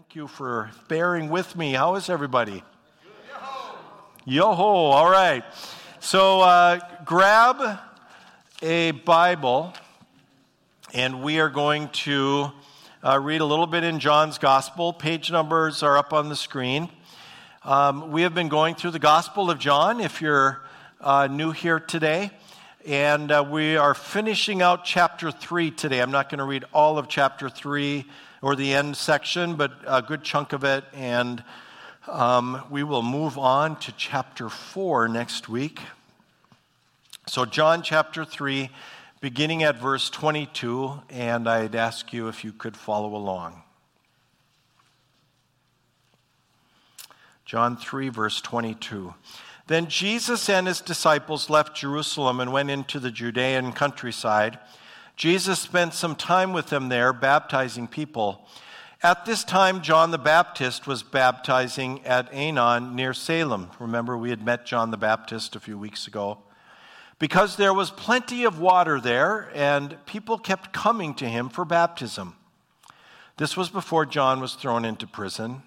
Thank you for bearing with me. How is everybody? Yo ho! All right. So uh, grab a Bible, and we are going to uh, read a little bit in John's Gospel. Page numbers are up on the screen. Um, we have been going through the Gospel of John. If you're uh, new here today, and uh, we are finishing out chapter 3 today. I'm not going to read all of chapter 3 or the end section, but a good chunk of it. And um, we will move on to chapter 4 next week. So, John chapter 3, beginning at verse 22, and I'd ask you if you could follow along. John 3, verse 22. Then Jesus and his disciples left Jerusalem and went into the Judean countryside. Jesus spent some time with them there, baptizing people. At this time, John the Baptist was baptizing at Aenon near Salem. Remember, we had met John the Baptist a few weeks ago. Because there was plenty of water there, and people kept coming to him for baptism. This was before John was thrown into prison.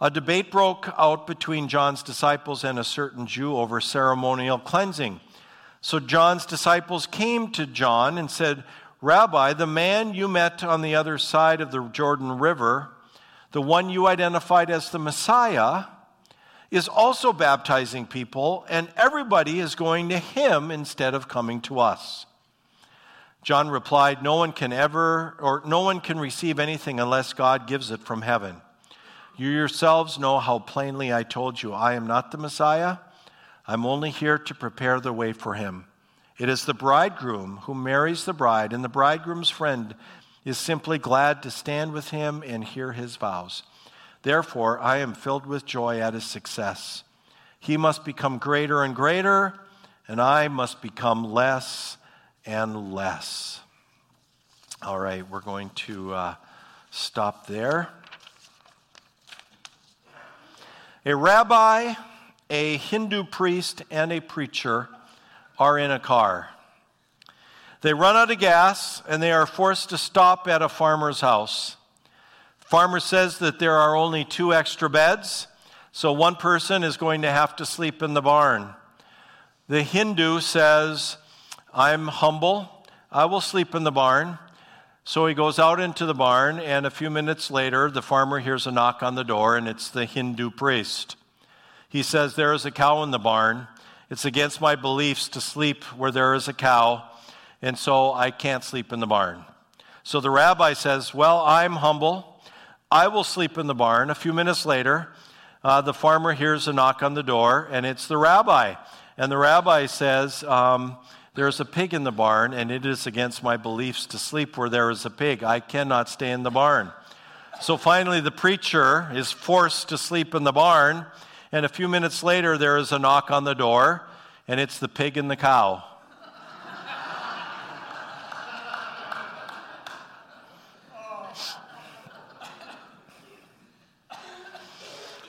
A debate broke out between John's disciples and a certain Jew over ceremonial cleansing. So John's disciples came to John and said, Rabbi, the man you met on the other side of the Jordan River, the one you identified as the Messiah, is also baptizing people, and everybody is going to him instead of coming to us. John replied, No one can ever, or no one can receive anything unless God gives it from heaven. You yourselves know how plainly I told you, I am not the Messiah. I'm only here to prepare the way for him. It is the bridegroom who marries the bride, and the bridegroom's friend is simply glad to stand with him and hear his vows. Therefore, I am filled with joy at his success. He must become greater and greater, and I must become less and less. All right, we're going to uh, stop there. A rabbi, a Hindu priest, and a preacher are in a car. They run out of gas and they are forced to stop at a farmer's house. Farmer says that there are only two extra beds, so one person is going to have to sleep in the barn. The Hindu says, I'm humble. I will sleep in the barn. So he goes out into the barn, and a few minutes later, the farmer hears a knock on the door, and it's the Hindu priest. He says, There is a cow in the barn. It's against my beliefs to sleep where there is a cow, and so I can't sleep in the barn. So the rabbi says, Well, I'm humble. I will sleep in the barn. A few minutes later, uh, the farmer hears a knock on the door, and it's the rabbi. And the rabbi says, um, there is a pig in the barn, and it is against my beliefs to sleep where there is a pig. I cannot stay in the barn. So finally, the preacher is forced to sleep in the barn, and a few minutes later, there is a knock on the door, and it's the pig and the cow.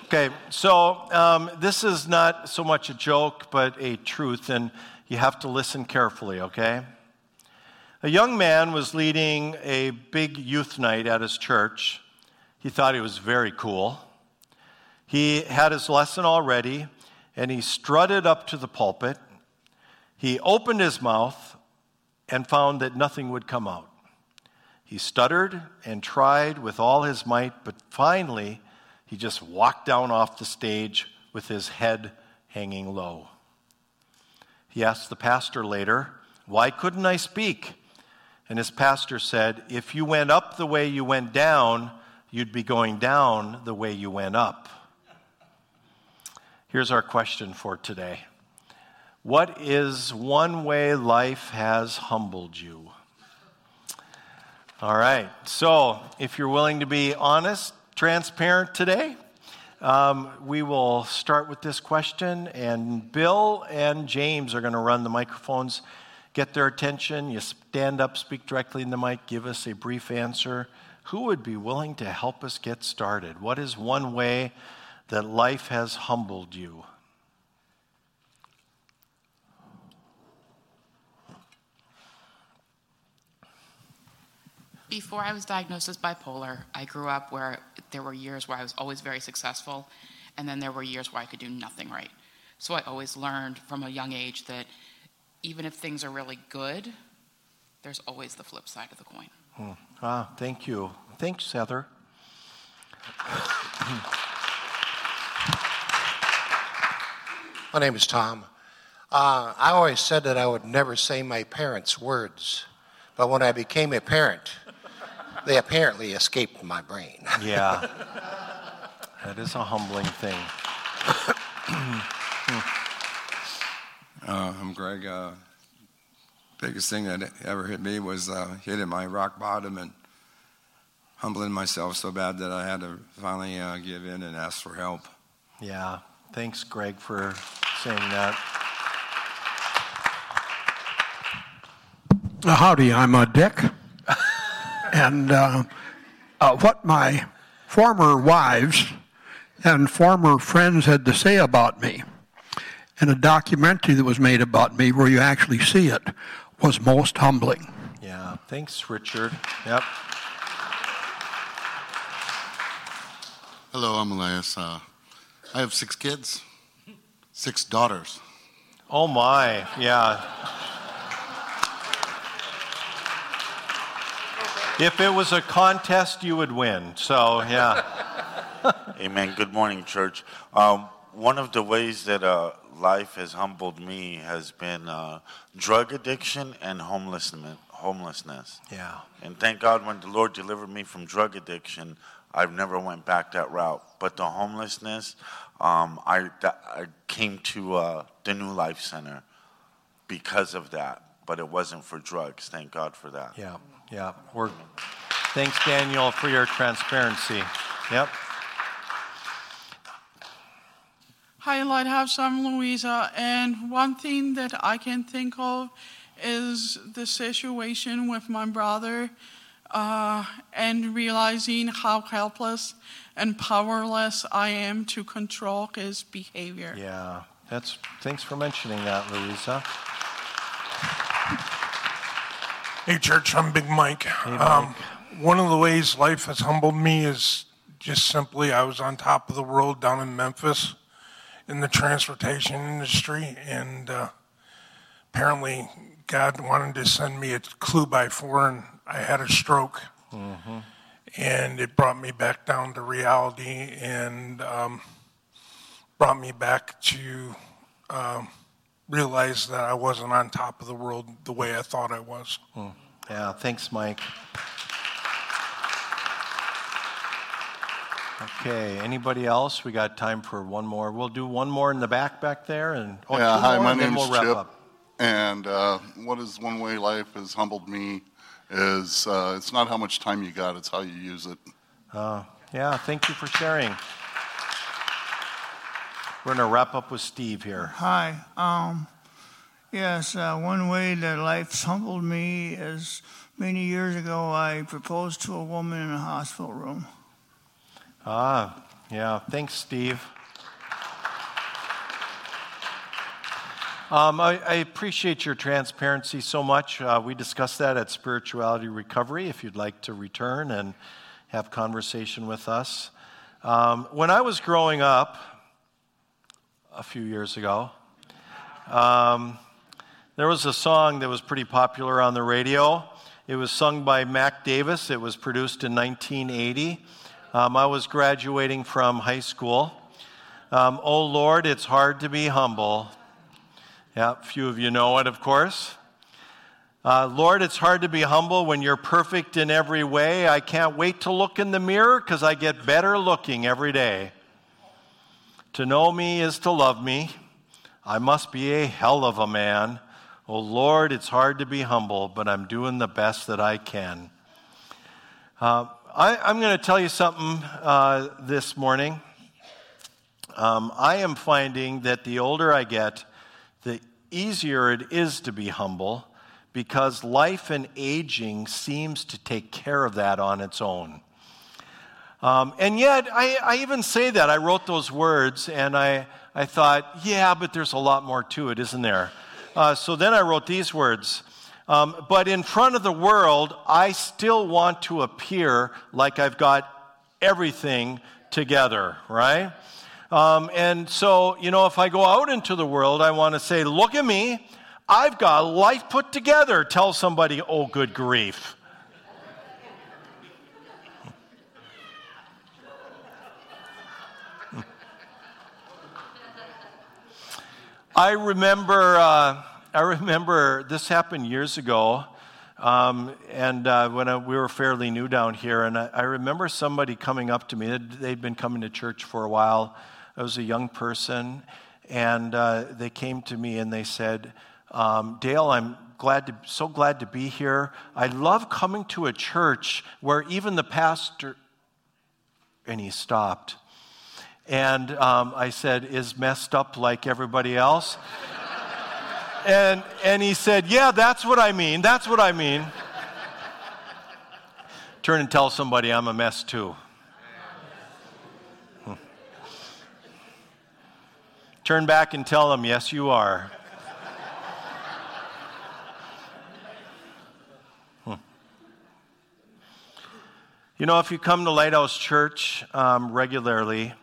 Okay, so um, this is not so much a joke, but a truth. And you have to listen carefully, okay? A young man was leading a big youth night at his church. He thought he was very cool. He had his lesson already, and he strutted up to the pulpit. He opened his mouth and found that nothing would come out. He stuttered and tried with all his might, but finally, he just walked down off the stage with his head hanging low. He asked the pastor later, Why couldn't I speak? And his pastor said, If you went up the way you went down, you'd be going down the way you went up. Here's our question for today What is one way life has humbled you? All right, so if you're willing to be honest, transparent today, um, we will start with this question, and Bill and James are going to run the microphones, get their attention. You stand up, speak directly in the mic, give us a brief answer. Who would be willing to help us get started? What is one way that life has humbled you? before I was diagnosed as bipolar, I grew up where there were years where I was always very successful, and then there were years where I could do nothing right. So I always learned from a young age that even if things are really good, there's always the flip side of the coin. Hmm. Ah, thank you. Thanks, Heather. My name is Tom. Uh, I always said that I would never say my parents' words, but when I became a parent, they apparently escaped my brain. Yeah. that is a humbling thing. uh, I'm Greg. Uh, biggest thing that ever hit me was uh, hitting my rock bottom and humbling myself so bad that I had to finally uh, give in and ask for help. Yeah. Thanks, Greg, for saying that. Howdy, I'm uh, Dick. and uh, uh, what my former wives and former friends had to say about me in a documentary that was made about me where you actually see it was most humbling. Yeah, thanks, Richard. Yep. Hello, I'm Elias. Uh, I have six kids, six daughters. Oh my, yeah. If it was a contest, you would win. So, yeah. Amen. Good morning, church. Um, one of the ways that uh, life has humbled me has been uh, drug addiction and homelessness. Homelessness. Yeah. And thank God, when the Lord delivered me from drug addiction, I've never went back that route. But the homelessness, um, I, I came to uh, the New Life Center because of that. But it wasn't for drugs. Thank God for that. Yeah. Yeah. We're, thanks, Daniel, for your transparency. Yep. Hi, Lighthouse. I'm Louisa. And one thing that I can think of is the situation with my brother uh, and realizing how helpless and powerless I am to control his behavior. Yeah. That's, thanks for mentioning that, Louisa. Hey, church, I'm Big Mike. Hey, Mike. Um, one of the ways life has humbled me is just simply I was on top of the world down in Memphis in the transportation industry, and uh, apparently God wanted to send me a clue by four, and I had a stroke. Mm-hmm. And it brought me back down to reality and um, brought me back to um, realize that I wasn't on top of the world the way I thought I was. Mm. Yeah, thanks, Mike. Okay, anybody else? We got time for one more. We'll do one more in the back back there, and oh, yeah. Hi, more, my name is we'll Chip. Up. And uh, what is one way life has humbled me is uh, it's not how much time you got; it's how you use it. Uh, yeah, thank you for sharing. We're going to wrap up with Steve here. Hi. Um, yes, uh, one way that life's humbled me is many years ago I proposed to a woman in a hospital room. Ah, yeah. Thanks, Steve. Um, I, I, appreciate your transparency so much. Uh, we discussed that at Spirituality Recovery. If you'd like to return and have conversation with us, um, when I was growing up a few years ago, um, there was a song that was pretty popular on the radio. It was sung by Mac Davis. It was produced in 1980. Um, I was graduating from high school. Um, oh Lord, it's hard to be humble. Yeah, few of you know it, of course. Uh, Lord, it's hard to be humble when you're perfect in every way. I can't wait to look in the mirror because I get better looking every day. To know me is to love me. I must be a hell of a man. Oh Lord, it's hard to be humble, but I'm doing the best that I can. Uh, I, am going to tell you something uh, this morning. Um, I am finding that the older I get, easier it is to be humble because life and aging seems to take care of that on its own. Um, and yet, I, I, even say that. I wrote those words and I, I thought, yeah, but there's a lot more to it, isn't there? Uh, so then I wrote these words Um, but in front of the world, I still want to appear like I've got everything together, right? Um, and so, you know, if I go out into the world, I want to say, look at me. I've got life put together. Tell somebody, oh, good grief. I remember, uh, I remember this happened years ago, um, and uh, when I, we were fairly new down here, and I, I, remember somebody coming up to me. They'd, they'd, been coming to church for a while. I was a young person, and uh, they came to me and they said, um, "Dale, I'm glad to, so glad to be here. I love coming to a church where even the pastor." And he stopped. And um, I said, Is messed up like everybody else? and, and he said, Yeah, that's what I mean. That's what I mean. Turn and tell somebody I'm a mess too. Turn back and tell them, Yes, you are. Hmm. You know, if you come to Lighthouse Church um, regularly,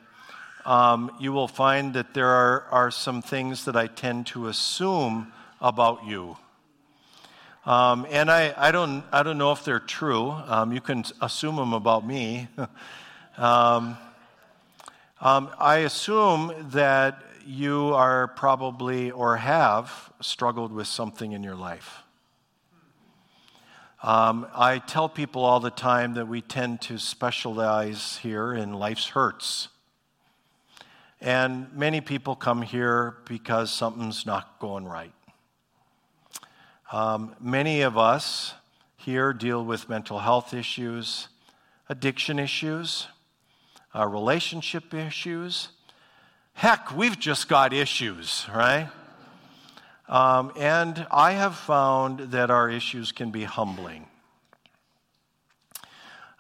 um, you will find that there are, are some things that I tend to assume about you. Um, and I, I, don't, I don't know if they're true. Um, you can assume them about me. Um, um, I assume that you are probably or have struggled with something in your life. Um, I tell people all the time that we tend to specialize here in life's hurts. And many people come here because something's not going right. Um, many of us here deal with mental health issues, addiction issues, uh, relationship issues. Heck, we've just got issues, right? Um, and I have found that our issues can be humbling.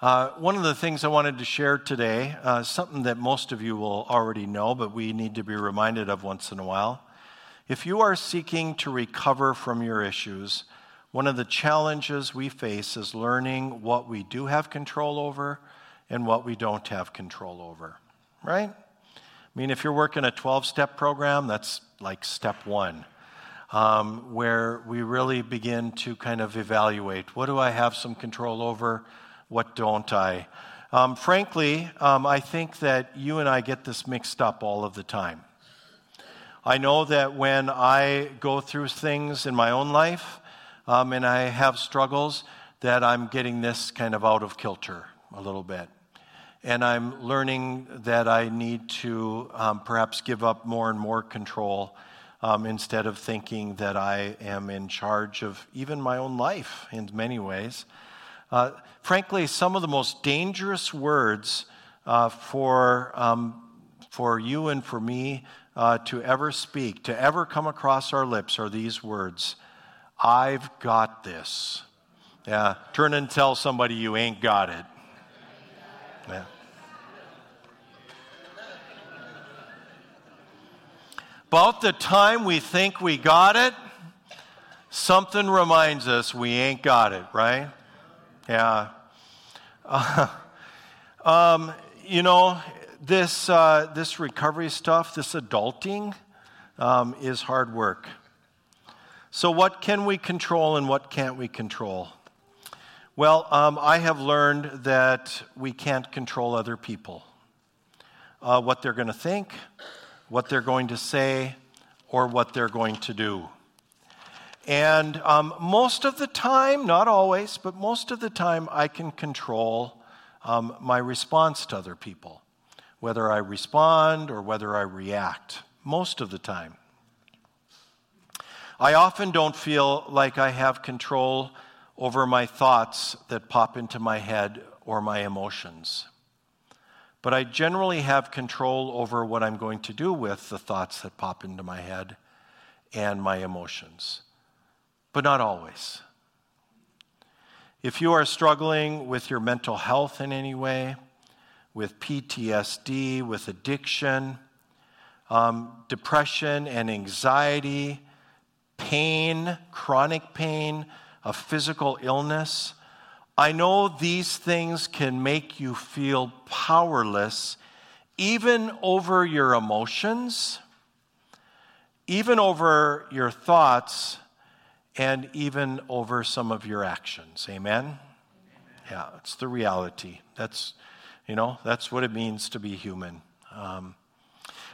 Uh, one of the things I wanted to share today, uh, something that most of you will already know, but we need to be reminded of once in a while. If you are seeking to recover from your issues, one of the challenges we face is learning what we do have control over and what we don't have control over, right? I mean, if you're working a 12 step program, that's like step one, um, where we really begin to kind of evaluate what do I have some control over? what don't I? Um, frankly, um, I think that you and I get this mixed up all of the time. I know that when I go through things in my own life um, and I have struggles, that I'm getting this kind of out of kilter a little bit. And I'm learning that I need to um, perhaps give up more and more control um, instead of thinking that I am in charge of even my own life in many ways. Uh, frankly, some of the most dangerous words uh, for, um, for you and for me uh, to ever speak, to ever come across our lips, are these words I've got this. Yeah, turn and tell somebody you ain't got it. About the time we think we got it, something reminds us we ain't got it, right? Yeah. Uh, um, you know, this, uh, this recovery stuff, this adulting, um, is hard work. So, what can we control and what can't we control? Well, um, I have learned that we can't control other people. Uh, what they're going to think, what they're going to say, or what they're going to do. And um, most of the time, not always, but most of the time, I can control um, my response to other people, whether I respond or whether I react, most of the time. I often don't feel like I have control over my thoughts that pop into my head or my emotions. But I generally have control over what I'm going to do with the thoughts that pop into my head and my emotions but not always. If you are struggling with your mental health in any way, with PTSD, with addiction, um, depression and anxiety, pain, chronic pain, a physical illness. I know these things can make you feel powerless, even over your emotions, even over your thoughts, and even over some of your actions. Amen? Yeah, it's the reality. That's, you know, that's what it means to be human. Um,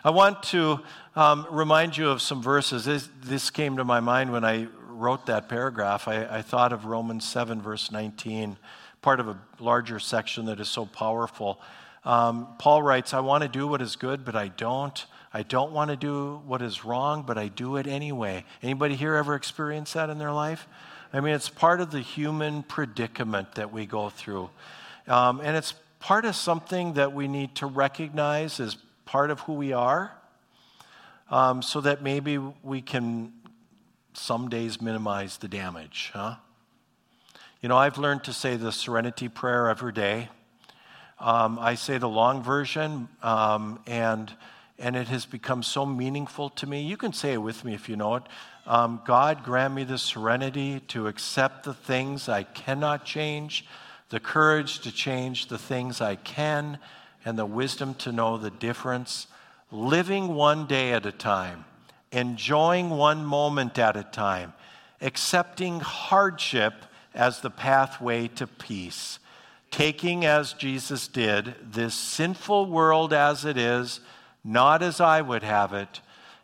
I want to um, remind you of some verses. This, this, came to my mind when I wrote that paragraph. I, I thought of Romans 7, verse 19, part of a larger section that is so powerful. Um, Paul writes, I want to do what is good, but I don't. I don't want to do what is wrong, but I do it anyway. Anybody here ever experienced that in their life? I mean, it's part of the human predicament that we go through. Um, and it's part of something that we need to recognize as part of who we are um, so that maybe we can some days minimize the damage, huh? You know, I've learned to say the serenity prayer every day. Um, I say the long version, um, and, and it has become so meaningful to me. You can say it with me if you know it. Um, God, grant me the serenity to accept the things I cannot change, the courage to change the things I can, and the wisdom to know the difference, living one day at a time, enjoying one moment at a time, accepting hardship as the pathway to peace, taking as Jesus did this sinful world as it is, not as I would have it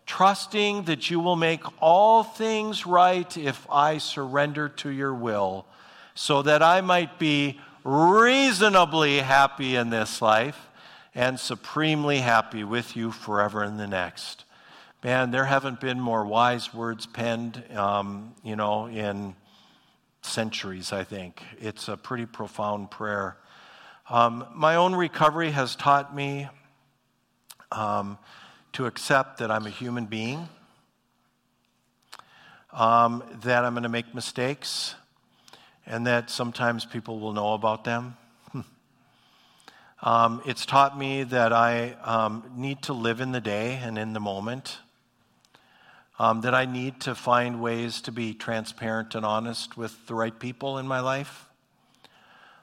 trusting that you will make all things right if I surrender to your will, so that I might be reasonably happy in this life and supremely happy with you forever in the next. Man, there haven't been more wise words penned, um, you know, in centuries, I think. It's a pretty profound prayer. Um, my own recovery has taught me um, to accept that I'm a human being, um, that I'm going to make mistakes, and that sometimes people will know about them. um, it's taught me that I um, need to live in the day and in the moment, um, that I need to find ways to be transparent and honest with the right people in my life.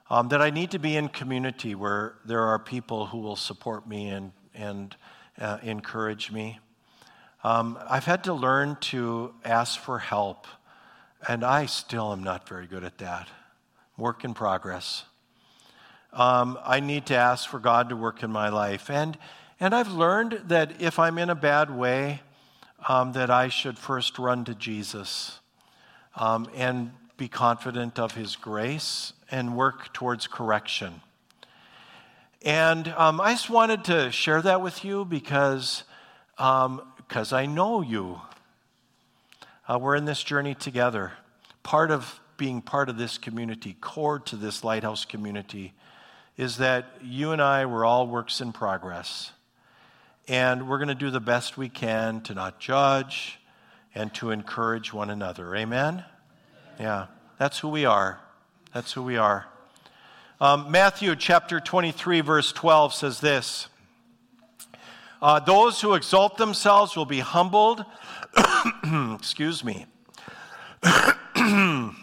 Um, that I need to be in community where there are people who will support me and, and uh, encourage me. Um, I've had to learn to ask for help, and I still am not very good at that. Work in progress. Um, I need to ask for God to work in my life. And, and I've learned that if I'm in a bad way, um, that I should first run to Jesus um, and be confident of His grace and work towards correction. And um, I just wanted to share that with you because because um, I know you. Uh, we're in this journey together. Part of being part of this community, core to this lighthouse community, is that you and I were all works in progress. And we're going to do the best we can to not judge and to encourage one another. Amen? Yeah, that's who we are. That's who we are. Um, Matthew chapter 23, verse 12 says this uh, Those who exalt themselves will be humbled. Excuse me.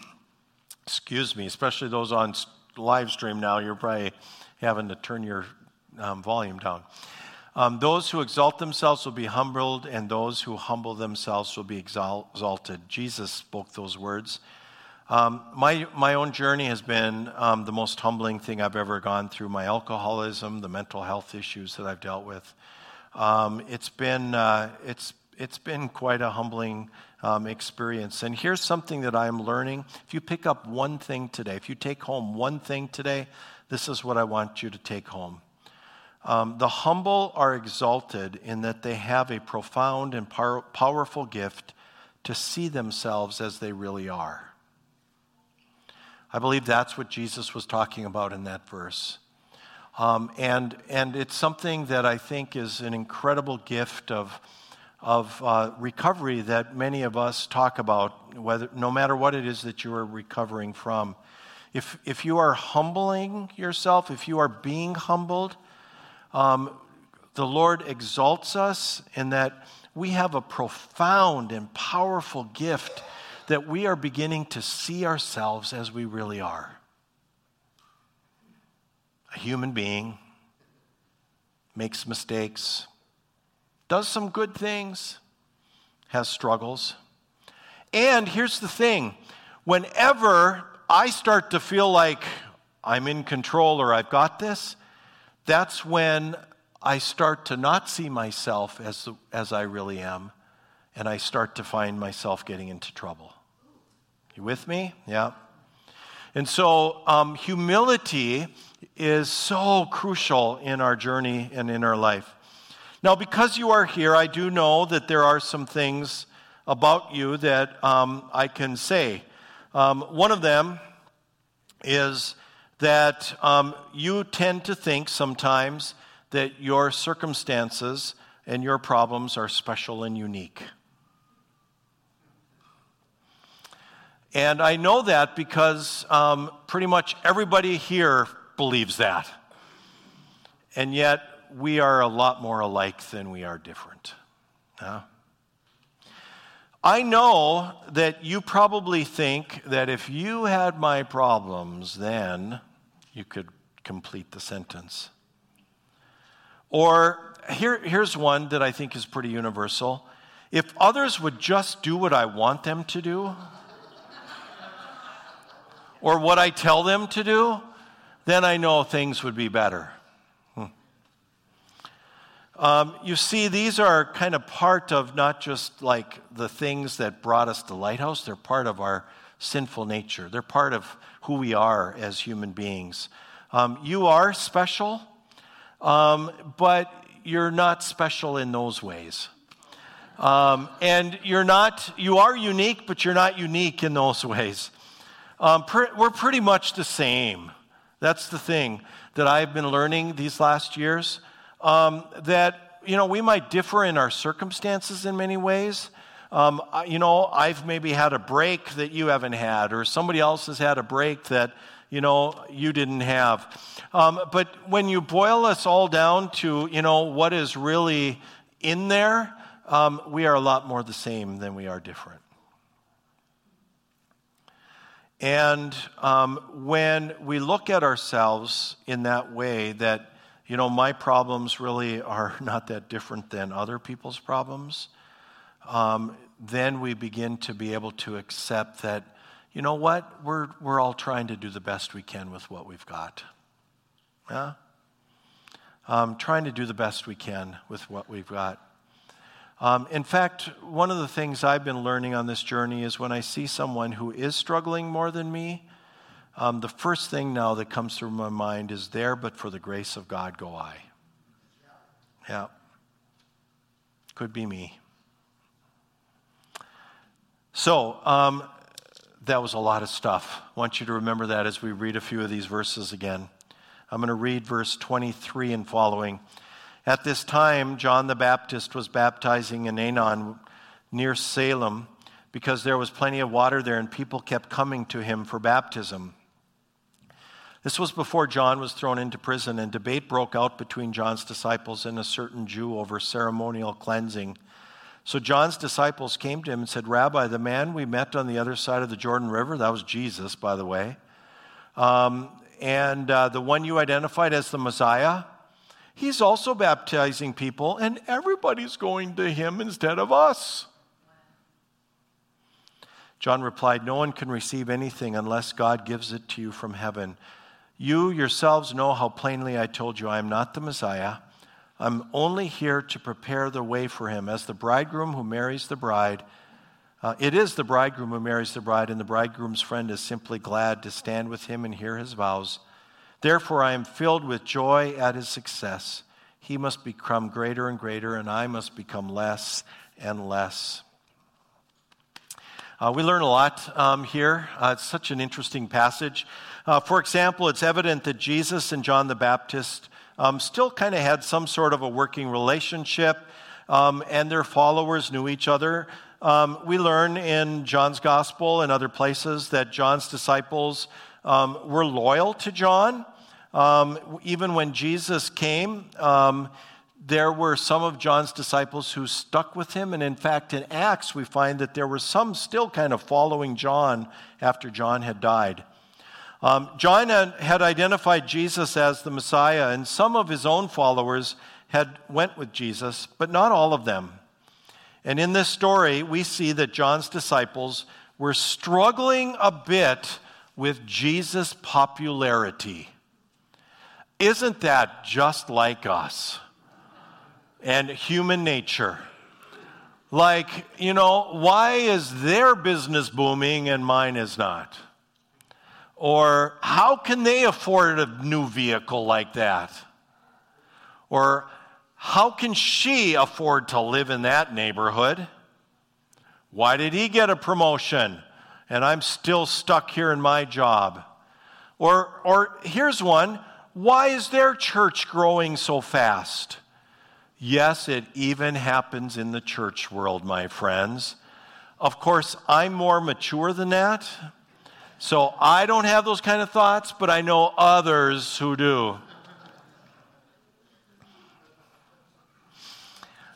Excuse me, especially those on live stream now. You're probably having to turn your um, volume down. Um, those who exalt themselves will be humbled, and those who humble themselves will be exalted. Jesus spoke those words. Um, my, my own journey has been um, the most humbling thing I've ever gone through my alcoholism, the mental health issues that I've dealt with. Um, it's, been, uh, it's, it's been quite a humbling um, experience. And here's something that I'm learning. If you pick up one thing today, if you take home one thing today, this is what I want you to take home. Um, the humble are exalted in that they have a profound and power, powerful gift to see themselves as they really are. I believe that's what Jesus was talking about in that verse. Um, and, and it's something that I think is an incredible gift of, of uh, recovery that many of us talk about, whether, no matter what it is that you are recovering from. If, if you are humbling yourself, if you are being humbled, um, the Lord exalts us in that we have a profound and powerful gift that we are beginning to see ourselves as we really are a human being, makes mistakes, does some good things, has struggles. And here's the thing whenever I start to feel like I'm in control or I've got this, that's when I start to not see myself as, as I really am, and I start to find myself getting into trouble. You with me? Yeah. And so, um, humility is so crucial in our journey and in our life. Now, because you are here, I do know that there are some things about you that um, I can say. Um, one of them is that um, you tend to think sometimes that your circumstances and your problems are special and unique. And I know that because um, pretty much everybody here believes that. And yet, we are a lot more alike than we are different. Yeah? I know that you probably think that if you had my problems, then you could complete the sentence. Or here, here's one that I think is pretty universal. If others would just do what I want them to do, or what I tell them to do, then I know things would be better. Um, you see, these are kind of part of not just like the things that brought us to Lighthouse, they're part of our sinful nature. They're part of who we are as human beings. Um, you are special, um, but you're not special in those ways. Um, and you're not, you are unique, but you're not unique in those ways. Um, we're pretty much the same. That's the thing that I've been learning these last years. Um, that, you know, we might differ in our circumstances in many ways. Um, you know, I've maybe had a break that you haven't had, or somebody else has had a break that, you know, you didn't have. Um, but when you boil us all down to, you know, what is really in there, um, we are a lot more the same than we are different. And um, when we look at ourselves in that way, that, you know, my problems really are not that different than other people's problems, um, then we begin to be able to accept that, you know what, we're, we're all trying to do the best we can with what we've got. Yeah? Um, trying to do the best we can with what we've got. Um, in fact, one of the things I've been learning on this journey is when I see someone who is struggling more than me, um, the first thing now that comes through my mind is there, but for the grace of God go I. Yeah. Could be me. So, um, that was a lot of stuff. I want you to remember that as we read a few of these verses again. I'm going to read verse 23 and following. At this time, John the Baptist was baptizing in Aenon near Salem because there was plenty of water there and people kept coming to him for baptism. This was before John was thrown into prison, and debate broke out between John's disciples and a certain Jew over ceremonial cleansing. So John's disciples came to him and said, Rabbi, the man we met on the other side of the Jordan River, that was Jesus, by the way, um, and uh, the one you identified as the Messiah, he's also baptizing people, and everybody's going to him instead of us. John replied, No one can receive anything unless God gives it to you from heaven. You yourselves know how plainly I told you I am not the Messiah. I'm only here to prepare the way for him. As the bridegroom who marries the bride, uh, it is the bridegroom who marries the bride, and the bridegroom's friend is simply glad to stand with him and hear his vows. Therefore, I am filled with joy at his success. He must become greater and greater, and I must become less and less. Uh, we learn a lot um, here. Uh, it's such an interesting passage. Uh, for example, it's evident that Jesus and John the Baptist um, still kind of had some sort of a working relationship, um, and their followers knew each other. Um, we learn in John's gospel and other places that John's disciples um, were loyal to John. Um, even when Jesus came, there were some of John's disciples who stuck with him. And in fact, in Acts, we find that there were some still kind of following John after John had died. Um, John had identified Jesus as the Messiah, and some of his own followers had went with Jesus, but not all of them. And in this story, we see that John's disciples were struggling a bit with Jesus' popularity. Isn't that just like us and human nature? Like, you know, why is their business booming and mine is not? Or how can they afford a new vehicle like that? Or how can she afford to live in that neighborhood? Why did he get a promotion and I'm still stuck here in my job? Or, or here's one why is their church growing so fast? Yes, it even happens in the church world, my friends. Of course, I'm more mature than that. So I don't have those kind of thoughts, but I know others who do.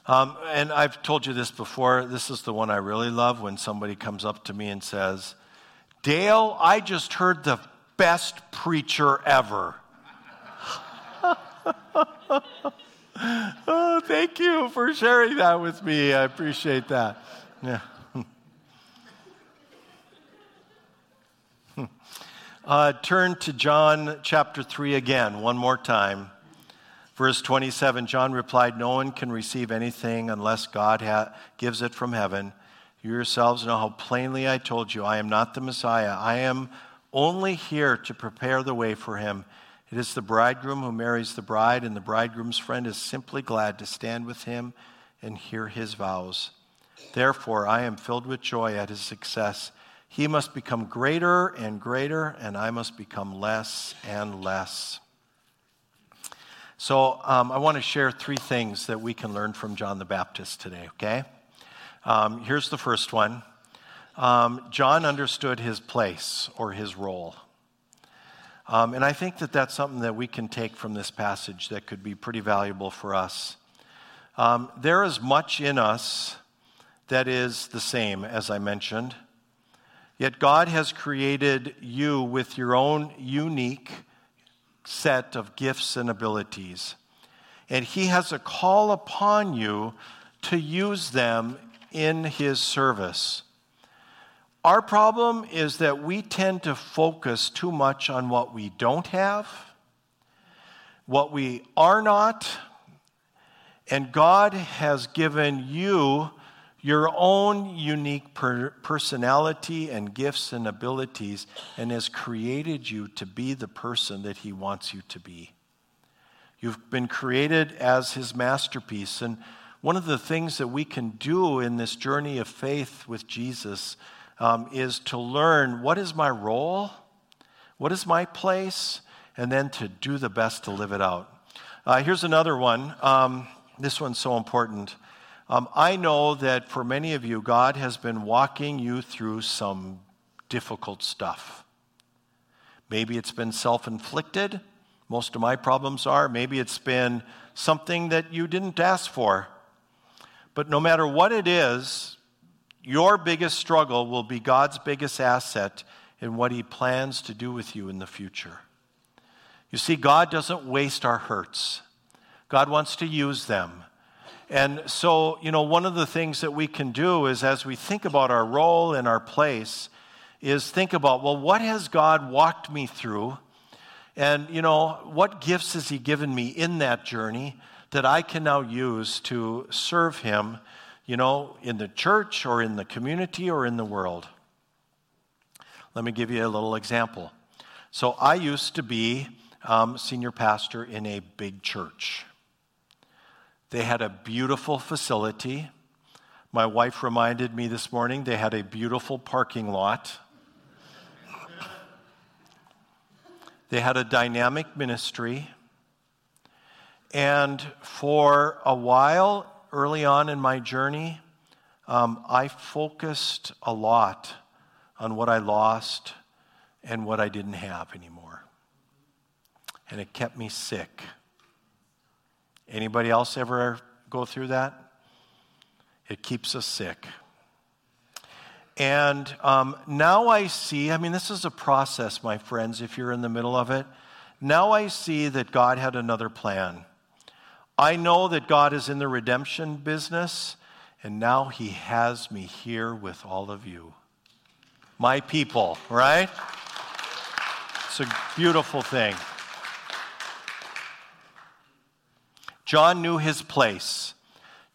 Um, and I've told you this before. This is the one I really love when somebody comes up to me and says, Dale, I just heard the best preacher ever. oh, thank you for sharing that with me. I appreciate that. Yeah. Uh, turn to John chapter 3 again, one more time. Verse 27 John replied, No one can receive anything unless God ha- gives it from heaven. You yourselves know how plainly I told you, I am not the Messiah. I am only here to prepare the way for him. It is the bridegroom who marries the bride, and the bridegroom's friend is simply glad to stand with him and hear his vows. Therefore, I am filled with joy at his success. He must become greater and greater, and I must become less and less. So, um, I want to share three things that we can learn from John the Baptist today, okay? Um, here's the first one um, John understood his place or his role. Um, and I think that that's something that we can take from this passage that could be pretty valuable for us. Um, there is much in us that is the same, as I mentioned. Yet God has created you with your own unique set of gifts and abilities. And He has a call upon you to use them in His service. Our problem is that we tend to focus too much on what we don't have, what we are not, and God has given you your own unique per- personality and gifts and abilities and has created you to be the person that He wants you to be. You've been created as His masterpiece. And one of the things that we can do in this journey of faith with Jesus um, is to learn what is my role, what is my place, and then to do the best to live it out. Uh, here's another one. Um, this one's so important. Um, I know that for many of you, God has been walking you through some difficult stuff. Maybe it's been self inflicted. Most of my problems are. Maybe it's been something that you didn't ask for. But no matter what it is, your biggest struggle will be God's biggest asset in what He plans to do with you in the future. You see, God doesn't waste our hurts, God wants to use them. And so, you know, one of the things that we can do is as we think about our role and our place, is think about, well, what has God walked me through? And, you know, what gifts has He given me in that journey that I can now use to serve Him, you know, in the church or in the community or in the world? Let me give you a little example. So, I used to be um, senior pastor in a big church. They had a beautiful facility. My wife reminded me this morning they had a beautiful parking lot. They had a dynamic ministry. And for a while, early on in my journey, um, I focused a lot on what I lost and what I didn't have anymore. And it kept me sick Anybody else ever go through that? It keeps us sick. And um, now I see, I mean, this is a process, my friends, if you're in the middle of it. Now I see that God had another plan. I know that God is in the redemption business, and now He has me here with all of you. My people, right? It's a beautiful thing. John knew his place.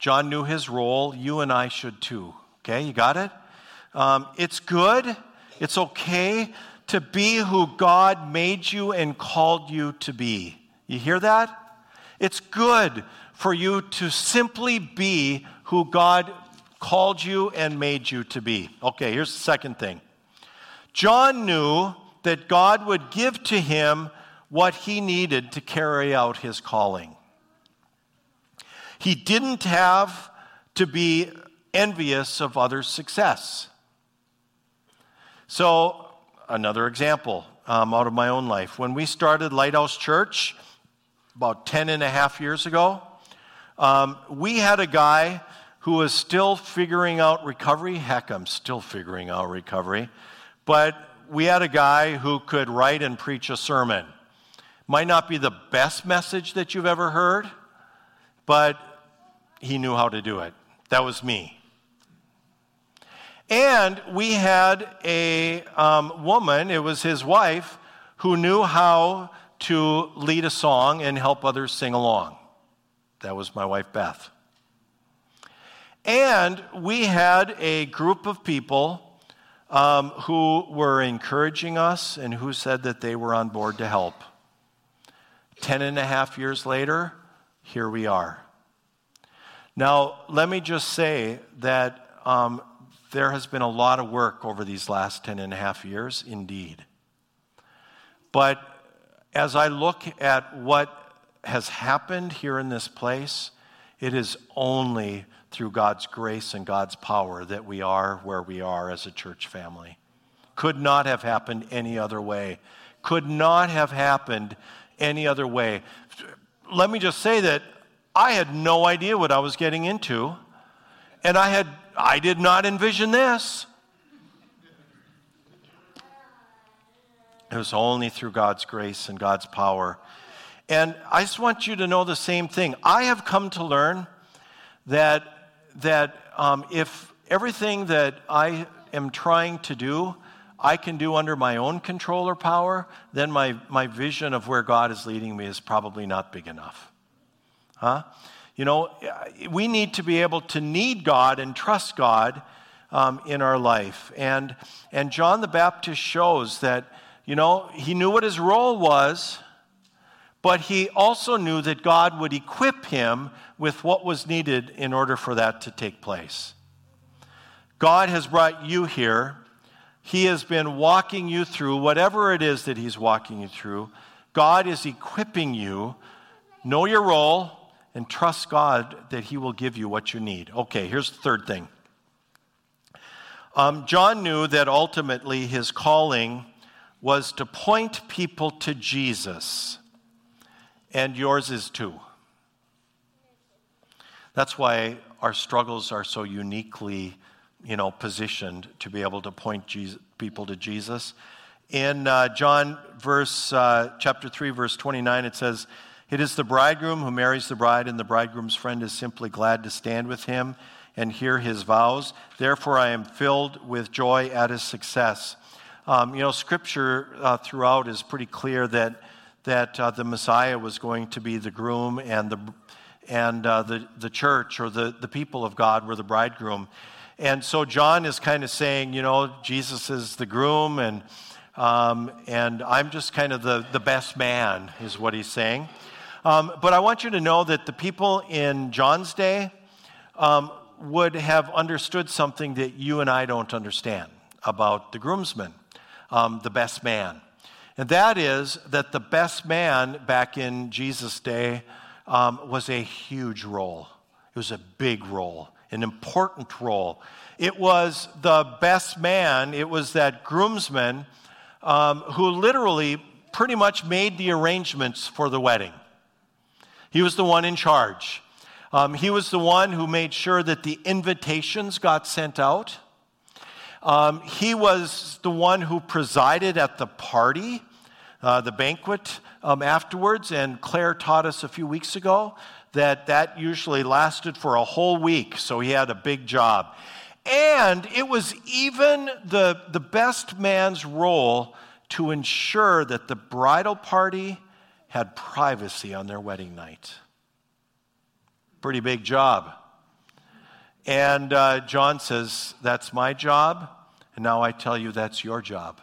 John knew his role. You and I should too. Okay, you got it? Um, it's good. It's okay to be who God made you and called you to be. You hear that? It's good for you to simply be who God called you and made you to be. Okay, here's the second thing. John knew that God would give to him what he needed to carry out his calling. He didn't have to be envious of others' success. So, another example um, out of my own life. When we started Lighthouse Church about 10 and a half years ago, um, we had a guy who was still figuring out recovery. Heck, I'm still figuring out recovery. But we had a guy who could write and preach a sermon. Might not be the best message that you've ever heard, but he knew how to do it. That was me. And we had a um, woman, it was his wife, who knew how to lead a song and help others sing along. That was my wife, Beth. And we had a group of people um, who were encouraging us and who said that they were on board to help. Ten and a half years later, here we are. Now, let me just say that um, there has been a lot of work over these last ten and a half years, indeed. But as I look at what has happened here in this place, it is only through God's grace and God's power that we are where we are as a church family. Could not have happened any other way. Could not have happened any other way. Let me just say that I had no idea what I was getting into, and I had I did not envision this. It was only through God's grace and God's power. And I just want you to know the same thing. I have come to learn that, that um, if everything that I am trying to do, I can do under my own control or power, then my, my vision of where God is leading me is probably not big enough. Huh? You know, we need to be able to need God and trust God um, in our life. And, and John the Baptist shows that, you know, he knew what his role was, but he also knew that God would equip him with what was needed in order for that to take place. God has brought you here. He has been walking you through whatever it is that He's walking you through. God is equipping you. Know your role, and trust God that He will give you what you need. Okay, here's the third thing. Um, John knew that ultimately his calling was to point people to Jesus, and yours is too. That's why our struggles are so uniquely, you know, positioned to be able to point Jesus, people to Jesus. In uh, John verse uh, chapter three, verse twenty-nine, it says, it is the bridegroom who marries the bride, and the bridegroom's friend is simply glad to stand with him and hear his vows. Therefore, I am filled with joy at his success. Um, you know, scripture uh, throughout is pretty clear that, that uh, the Messiah was going to be the groom and, the, and uh, the, the church or the, the people of God were the bridegroom. And so John is kind of saying, you know, Jesus is the groom, and, um, and I'm just kind of the, the best man, is what he's saying. Um, but I want you to know that the people in John's day um, would have understood something that you and I don't understand about the groomsman, um, the best man. And that is that the best man back in Jesus' day um, was a huge role. It was a big role, an important role. It was the best man, it was that groomsman um, who literally pretty much made the arrangements for the wedding. He was the one in charge. Um, he was the one who made sure that the invitations got sent out. Um, he was the one who presided at the party, uh, the banquet um, afterwards. And Claire taught us a few weeks ago that that usually lasted for a whole week. So he had a big job. And it was even the, the best man's role to ensure that the bridal party had privacy on their wedding night. Pretty big job. And uh, John says, That's my job. And now I tell you, that's your job.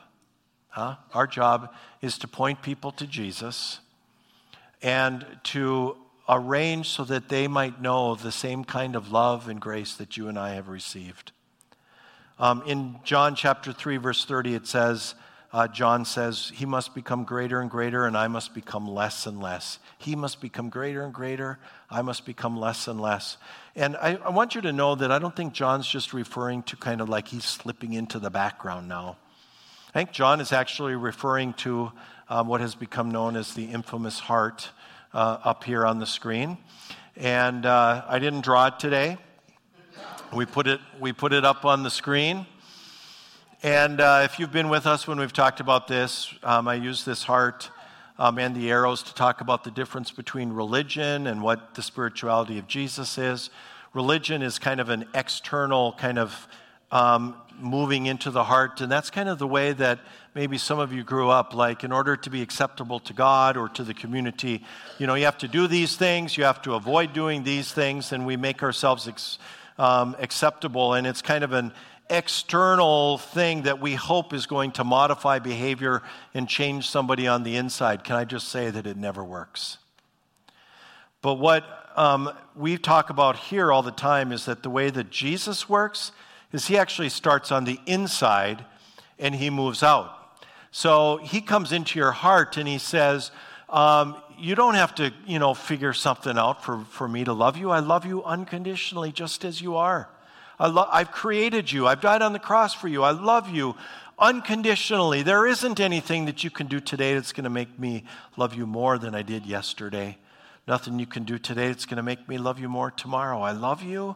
Huh? Our job is to point people to Jesus and to arrange so that they might know the same kind of love and grace that you and I have received. Um, in John chapter 3, verse 30, it says, uh, John says, He must become greater and greater, and I must become less and less. He must become greater and greater, I must become less and less. And I, I want you to know that I don't think John's just referring to kind of like he's slipping into the background now. I think John is actually referring to um, what has become known as the infamous heart uh, up here on the screen. And uh, I didn't draw it today. We put it, we put it up on the screen. And uh, if you've been with us when we've talked about this, um, I use this heart um, and the arrows to talk about the difference between religion and what the spirituality of Jesus is. Religion is kind of an external kind of um, moving into the heart, and that's kind of the way that maybe some of you grew up. Like, in order to be acceptable to God or to the community, you know, you have to do these things, you have to avoid doing these things, and we make ourselves ex- um, acceptable, and it's kind of an external thing that we hope is going to modify behavior and change somebody on the inside. Can I just say that it never works? But what um, we talk about here all the time is that the way that Jesus works is he actually starts on the inside and he moves out. So he comes into your heart and he says, um, You don't have to, you know, figure something out for, for me to love you. I love you unconditionally, just as you are. I I've created you. I've died on the cross for you. I love you unconditionally. There isn't anything that you can do today that's going to make me love you more than I did yesterday. Nothing you can do today that's going to make me love you more tomorrow. I love you.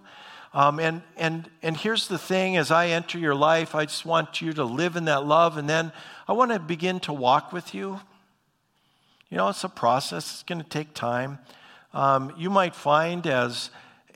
Um, and, and, and here's the thing as I enter your life, I just want you to live in that love, and then I want to begin to walk with you. You know, it's a process, it's going to take time. Um, you might find as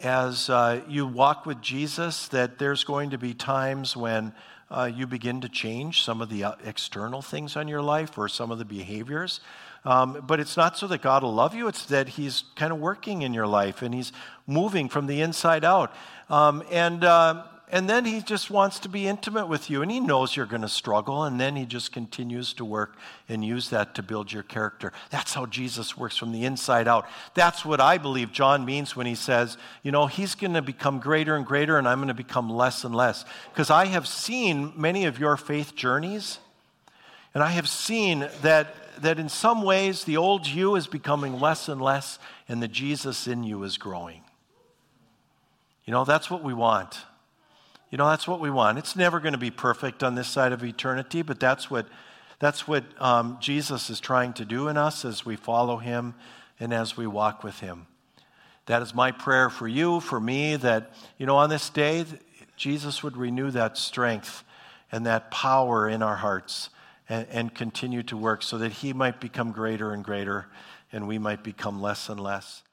as uh, you walk with Jesus that there's going to be times when uh, you begin to change some of the uh, external things on your life or some of the behaviors. Um, but it's not so that God will love you, it's that He's kind of working in your life and He's moving from the inside out. Um, and uh, and then he just wants to be intimate with you. And he knows you're going to struggle. And then he just continues to work and use that to build your character. That's how Jesus works from the inside out. That's what I believe John means when he says, you know, he's going to become greater and greater, and I'm going to become less and less. Because I have seen many of your faith journeys. And I have seen that, that in some ways the old you is becoming less and less, and the Jesus in you is growing. You know, that's what we want. You know, that's what we want. It's never going to be perfect on this side of eternity, but that's what, that's what um, Jesus is trying to do in us as we follow him and as we walk with him. That is my prayer for you, for me, that, you know, on this day, Jesus would renew that strength and that power in our hearts and, and continue to work so that he might become greater and greater and we might become less and less.